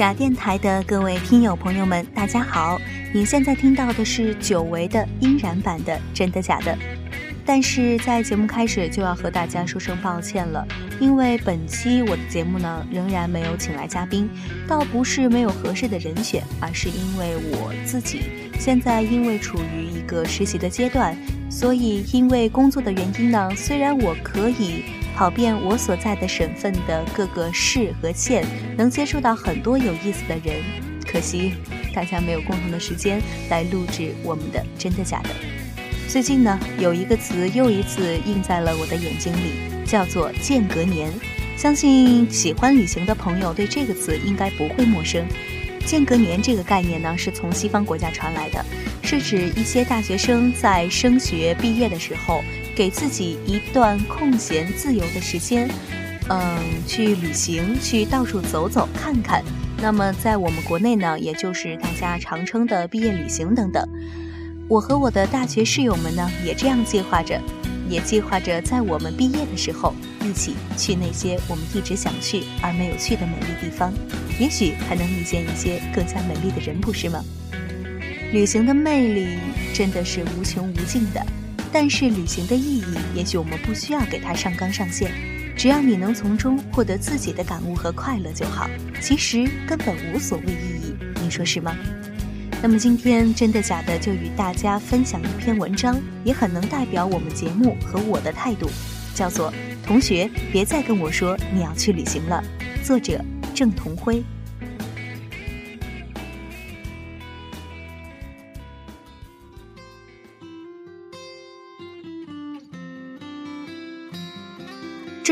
假电台的各位听友朋友们，大家好！你现在听到的是久违的音染版的《真的假的》，但是在节目开始就要和大家说声抱歉了，因为本期我的节目呢仍然没有请来嘉宾，倒不是没有合适的人选，而是因为我自己现在因为处于一个实习的阶段，所以因为工作的原因呢，虽然我可以。跑遍我所在的省份的各个市和县，能接触到很多有意思的人。可惜大家没有共同的时间来录制我们的真的假的。最近呢，有一个词又一次映在了我的眼睛里，叫做间隔年。相信喜欢旅行的朋友对这个词应该不会陌生。间隔年这个概念呢，是从西方国家传来的，是指一些大学生在升学毕业的时候。给自己一段空闲自由的时间，嗯，去旅行，去到处走走看看。那么在我们国内呢，也就是大家常称的毕业旅行等等。我和我的大学室友们呢，也这样计划着，也计划着在我们毕业的时候，一起去那些我们一直想去而没有去的美丽地方，也许还能遇见一些更加美丽的人，不是吗？旅行的魅力真的是无穷无尽的。但是旅行的意义，也许我们不需要给它上纲上线，只要你能从中获得自己的感悟和快乐就好。其实根本无所谓意义，你说是吗？那么今天真的假的就与大家分享一篇文章，也很能代表我们节目和我的态度，叫做《同学别再跟我说你要去旅行了》，作者郑同辉。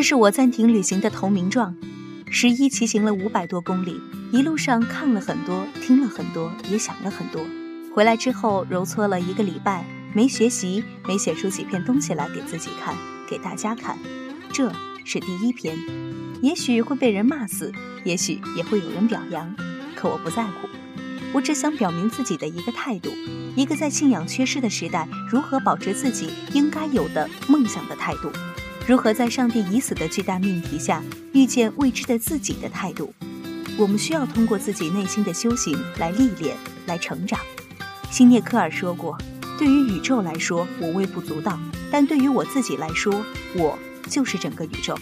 是我暂停旅行的投名状。十一骑行了五百多公里，一路上看了很多，听了很多，也想了很多。回来之后揉搓了一个礼拜，没学习，没写出几篇东西来给自己看，给大家看。这是第一篇，也许会被人骂死，也许也会有人表扬，可我不在乎。我只想表明自己的一个态度：一个在信仰缺失的时代，如何保持自己应该有的梦想的态度。如何在上帝已死的巨大命题下遇见未知的自己的态度？我们需要通过自己内心的修行来历练、来成长。辛涅科尔说过：“对于宇宙来说，我微不足道；但对于我自己来说，我就是整个宇宙。”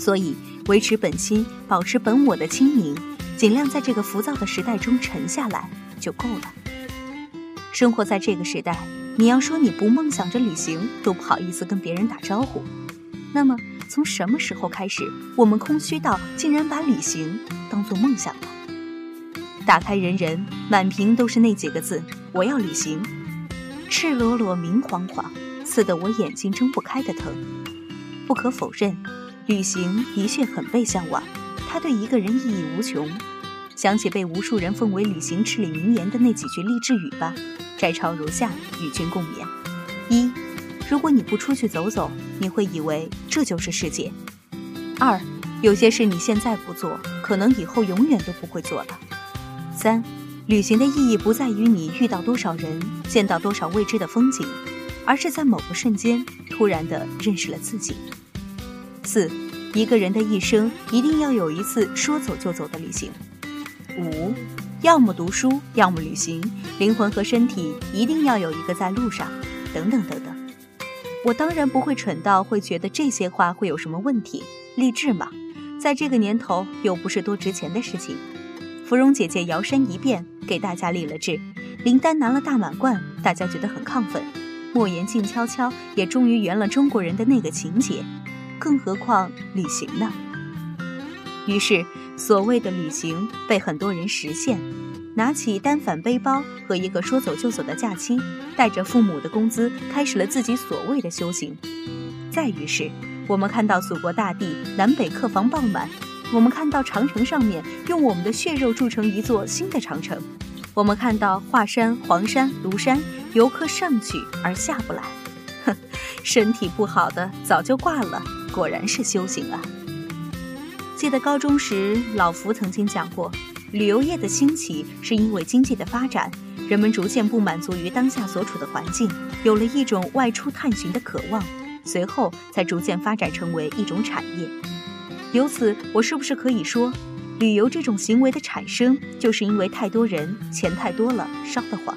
所以，维持本心，保持本我的清明，尽量在这个浮躁的时代中沉下来就够了。生活在这个时代，你要说你不梦想着旅行，都不好意思跟别人打招呼。那么，从什么时候开始，我们空虚到竟然把旅行当做梦想了？打开人人，满屏都是那几个字：“我要旅行。”赤裸裸、明晃晃，刺得我眼睛睁不开的疼。不可否认，旅行的确很被向往，它对一个人意义无穷。想起被无数人奉为旅行至理名言的那几句励志语吧，摘抄如下，与君共勉：如果你不出去走走，你会以为这就是世界。二，有些事你现在不做，可能以后永远都不会做了。三，旅行的意义不在于你遇到多少人，见到多少未知的风景，而是在某个瞬间突然的认识了自己。四，一个人的一生一定要有一次说走就走的旅行。五，要么读书，要么旅行，灵魂和身体一定要有一个在路上。等等等等。我当然不会蠢到会觉得这些话会有什么问题，励志嘛，在这个年头又不是多值钱的事情。芙蓉姐姐摇身一变，给大家立了志；林丹拿了大满贯，大家觉得很亢奋；莫言静悄悄，也终于圆了中国人的那个情节。更何况旅行呢？于是，所谓的旅行被很多人实现。拿起单反背包和一个说走就走的假期，带着父母的工资，开始了自己所谓的修行。再于是，我们看到祖国大地南北客房爆满，我们看到长城上面用我们的血肉铸成一座新的长城，我们看到华山、黄山、庐山游客上去而下不来，哼，身体不好的早就挂了，果然是修行啊！记得高中时，老福曾经讲过。旅游业的兴起是因为经济的发展，人们逐渐不满足于当下所处的环境，有了一种外出探寻的渴望，随后才逐渐发展成为一种产业。由此，我是不是可以说，旅游这种行为的产生，就是因为太多人，钱太多了，烧得慌。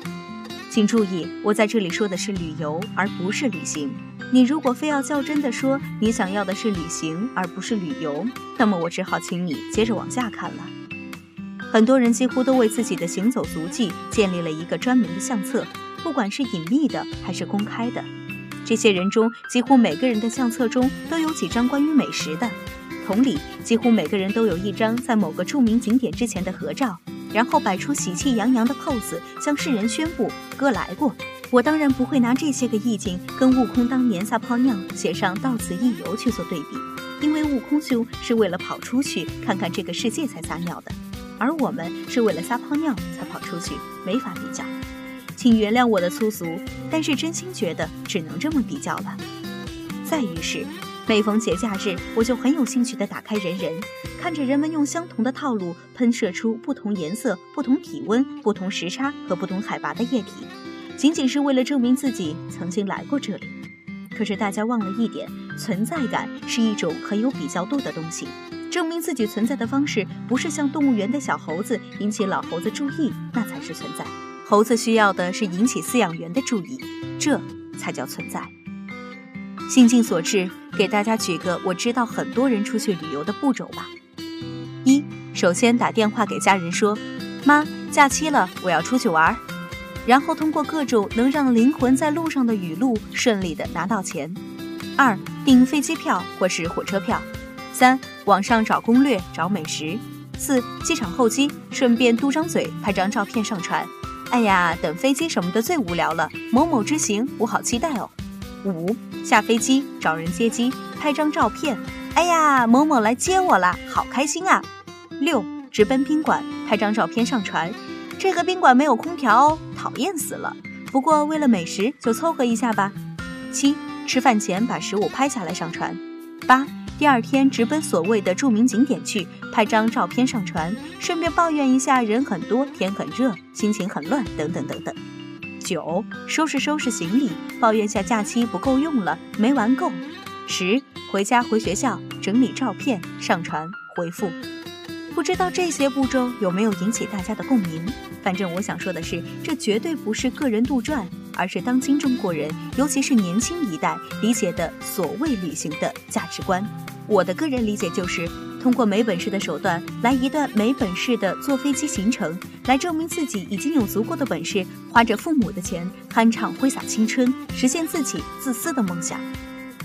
请注意，我在这里说的是旅游，而不是旅行。你如果非要较真的说你想要的是旅行而不是旅游，那么我只好请你接着往下看了。很多人几乎都为自己的行走足迹建立了一个专门的相册，不管是隐秘的还是公开的。这些人中，几乎每个人的相册中都有几张关于美食的。同理，几乎每个人都有一张在某个著名景点之前的合照，然后摆出喜气洋洋的 pose，向世人宣布“哥来过”。我当然不会拿这些个意境跟悟空当年撒泡尿写上“到此一游”去做对比，因为悟空兄是为了跑出去看看这个世界才撒尿的，而我们是为了撒泡尿才跑出去，没法比较。请原谅我的粗俗，但是真心觉得只能这么比较了。再于是。每逢节假日，我就很有兴趣地打开人人，看着人们用相同的套路喷射出不同颜色、不同体温、不同时差和不同海拔的液体，仅仅是为了证明自己曾经来过这里。可是大家忘了一点，存在感是一种很有比较度的东西。证明自己存在的方式，不是像动物园的小猴子引起老猴子注意，那才是存在。猴子需要的是引起饲养员的注意，这才叫存在。心境所致，给大家举个我知道很多人出去旅游的步骤吧。一，首先打电话给家人说：“妈，假期了，我要出去玩。”然后通过各种能让灵魂在路上的语录顺利的拿到钱。二，订飞机票或是火车票。三，网上找攻略找美食。四，机场候机，顺便嘟张嘴拍张照片上传。哎呀，等飞机什么的最无聊了，某某之行我好期待哦。五下飞机找人接机，拍张照片。哎呀，某某来接我啦，好开心啊！六直奔宾馆，拍张照片上传。这个宾馆没有空调哦，讨厌死了。不过为了美食，就凑合一下吧。七吃饭前把食物拍下来上传。八第二天直奔所谓的著名景点去，拍张照片上传，顺便抱怨一下人很多，天很热，心情很乱，等等等等。九，收拾收拾行李，抱怨下假期不够用了，没玩够。十，回家回学校，整理照片，上传回复。不知道这些步骤有没有引起大家的共鸣？反正我想说的是，这绝对不是个人杜撰，而是当今中国人，尤其是年轻一代理解的所谓旅行的价值观。我的个人理解就是。通过没本事的手段来一段没本事的坐飞机行程，来证明自己已经有足够的本事，花着父母的钱酣畅挥洒青春，实现自己自私的梦想。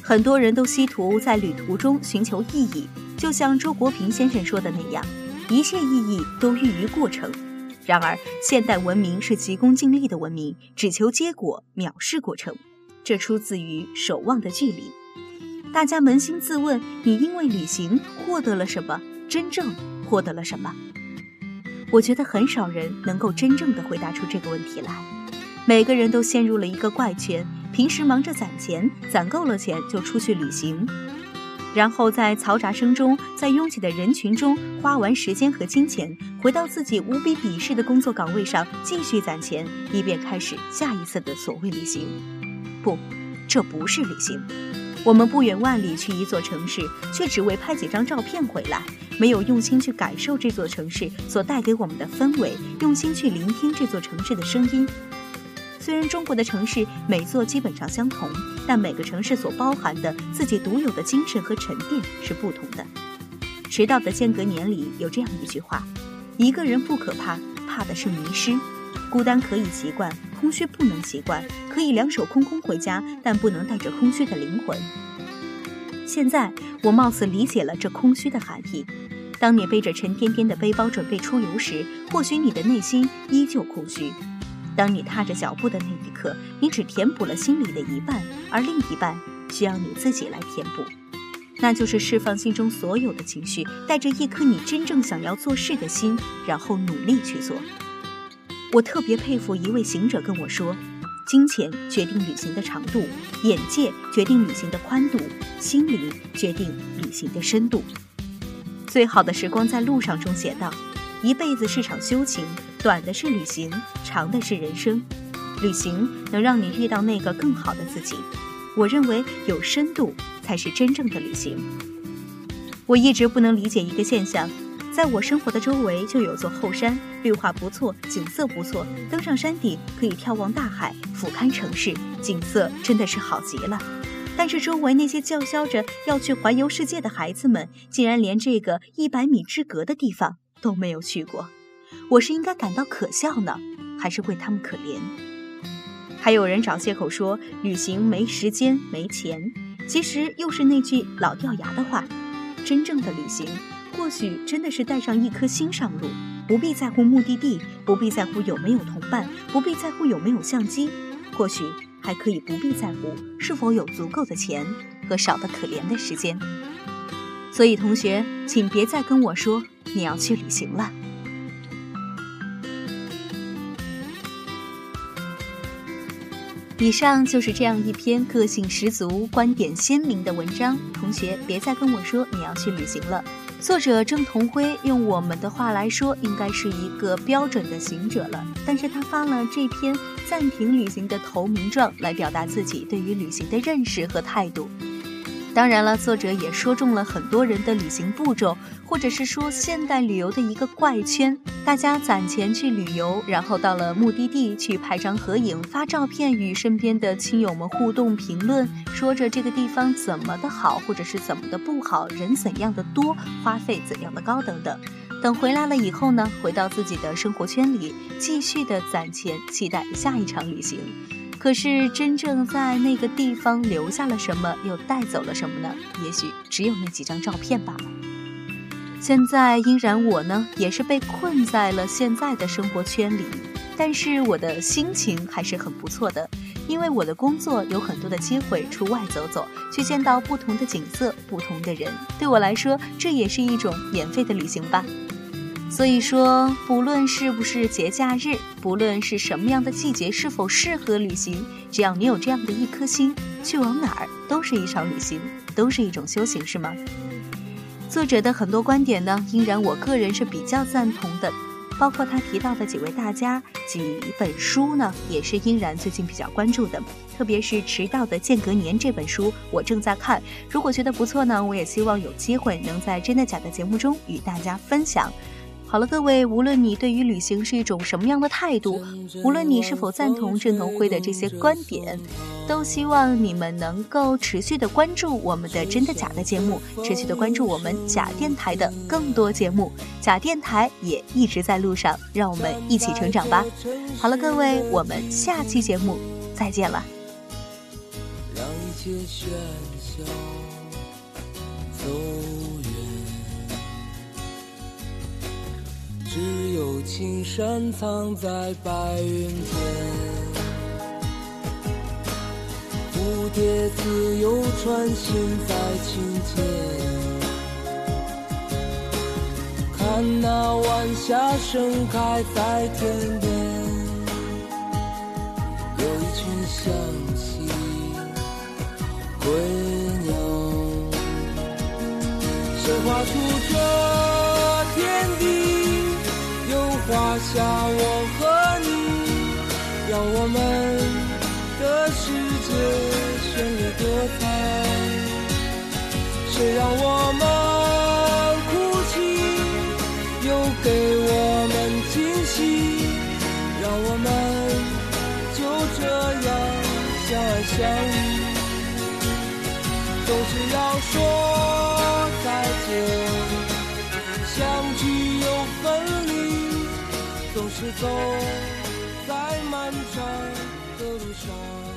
很多人都希图在旅途中寻求意义，就像周国平先生说的那样，一切意义都寓于过程。然而，现代文明是急功近利的文明，只求结果，藐视过程。这出自于守望的距离。大家扪心自问：你因为旅行获得了什么？真正获得了什么？我觉得很少人能够真正的回答出这个问题来。每个人都陷入了一个怪圈：平时忙着攒钱，攒够了钱就出去旅行，然后在嘈杂声中，在拥挤的人群中花完时间和金钱，回到自己无比鄙视的工作岗位上继续攒钱，以便开始下一次的所谓旅行。不，这不是旅行。我们不远万里去一座城市，却只为拍几张照片回来，没有用心去感受这座城市所带给我们的氛围，用心去聆听这座城市的声音。虽然中国的城市每座基本上相同，但每个城市所包含的自己独有的精神和沉淀是不同的。迟到的间隔年里有这样一句话：一个人不可怕，怕的是迷失。孤单可以习惯，空虚不能习惯。可以两手空空回家，但不能带着空虚的灵魂。现在我貌似理解了这空虚的含义。当你背着沉甸甸的背包准备出游时，或许你的内心依旧空虚。当你踏着脚步的那一刻，你只填补了心里的一半，而另一半需要你自己来填补。那就是释放心中所有的情绪，带着一颗你真正想要做事的心，然后努力去做。我特别佩服一位行者跟我说：“金钱决定旅行的长度，眼界决定旅行的宽度，心灵决定旅行的深度。”最好的时光在路上中写道：“一辈子是场修行，短的是旅行，长的是人生。旅行能让你遇到那个更好的自己。我认为有深度才是真正的旅行。”我一直不能理解一个现象。在我生活的周围就有座后山，绿化不错，景色不错，登上山顶可以眺望大海，俯瞰城市，景色真的是好极了。但是周围那些叫嚣着要去环游世界的孩子们，竟然连这个一百米之隔的地方都没有去过。我是应该感到可笑呢，还是为他们可怜？还有人找借口说旅行没时间、没钱，其实又是那句老掉牙的话：真正的旅行，或许真的是带上一颗心上路，不必在乎目的地，不必在乎有没有同伴，不必在乎有没有相机，或许。还可以不必在乎是否有足够的钱和少得可怜的时间，所以同学，请别再跟我说你要去旅行了。以上就是这样一篇个性十足、观点鲜明的文章，同学别再跟我说你要去旅行了。作者郑同辉用我们的话来说，应该是一个标准的行者了。但是他发了这篇暂停旅行的投名状，来表达自己对于旅行的认识和态度。当然了，作者也说中了很多人的旅行步骤，或者是说现代旅游的一个怪圈。大家攒钱去旅游，然后到了目的地去拍张合影、发照片，与身边的亲友们互动、评论，说着这个地方怎么的好，或者是怎么的不好，人怎样的多，花费怎样的高等等。等回来了以后呢，回到自己的生活圈里，继续的攒钱，期待下一场旅行。可是，真正在那个地方留下了什么，又带走了什么呢？也许只有那几张照片罢了。现在，依然我呢，也是被困在了现在的生活圈里，但是我的心情还是很不错的，因为我的工作有很多的机会出外走走，去见到不同的景色、不同的人。对我来说，这也是一种免费的旅行吧。所以说，不论是不是节假日，不论是什么样的季节，是否适合旅行，只要你有这样的一颗心，去往哪儿都是一场旅行，都是一种修行，是吗？作者的很多观点呢，依然我个人是比较赞同的，包括他提到的几位大家、几本书呢，也是依然最近比较关注的，特别是《迟到的间隔年》这本书，我正在看。如果觉得不错呢，我也希望有机会能在真的假的节目中与大家分享。好了，各位，无论你对于旅行是一种什么样的态度，无论你是否赞同郑同辉的这些观点，都希望你们能够持续的关注我们的真的假的节目，持续的关注我们假电台的更多节目。假电台也一直在路上，让我们一起成长吧。好了，各位，我们下期节目再见了。让一切喧嚣走只有青山藏在白云间，蝴蝶自由穿行在青间，看那晚霞盛开在天边，有一群向西归鸟，谁画出这天地？画下我和你，让我们的世界绚丽多彩。谁让我们哭泣，又给我们惊喜，让我们就这样相爱相依。总是要说再见，相聚又分离。总是走在漫长的路上。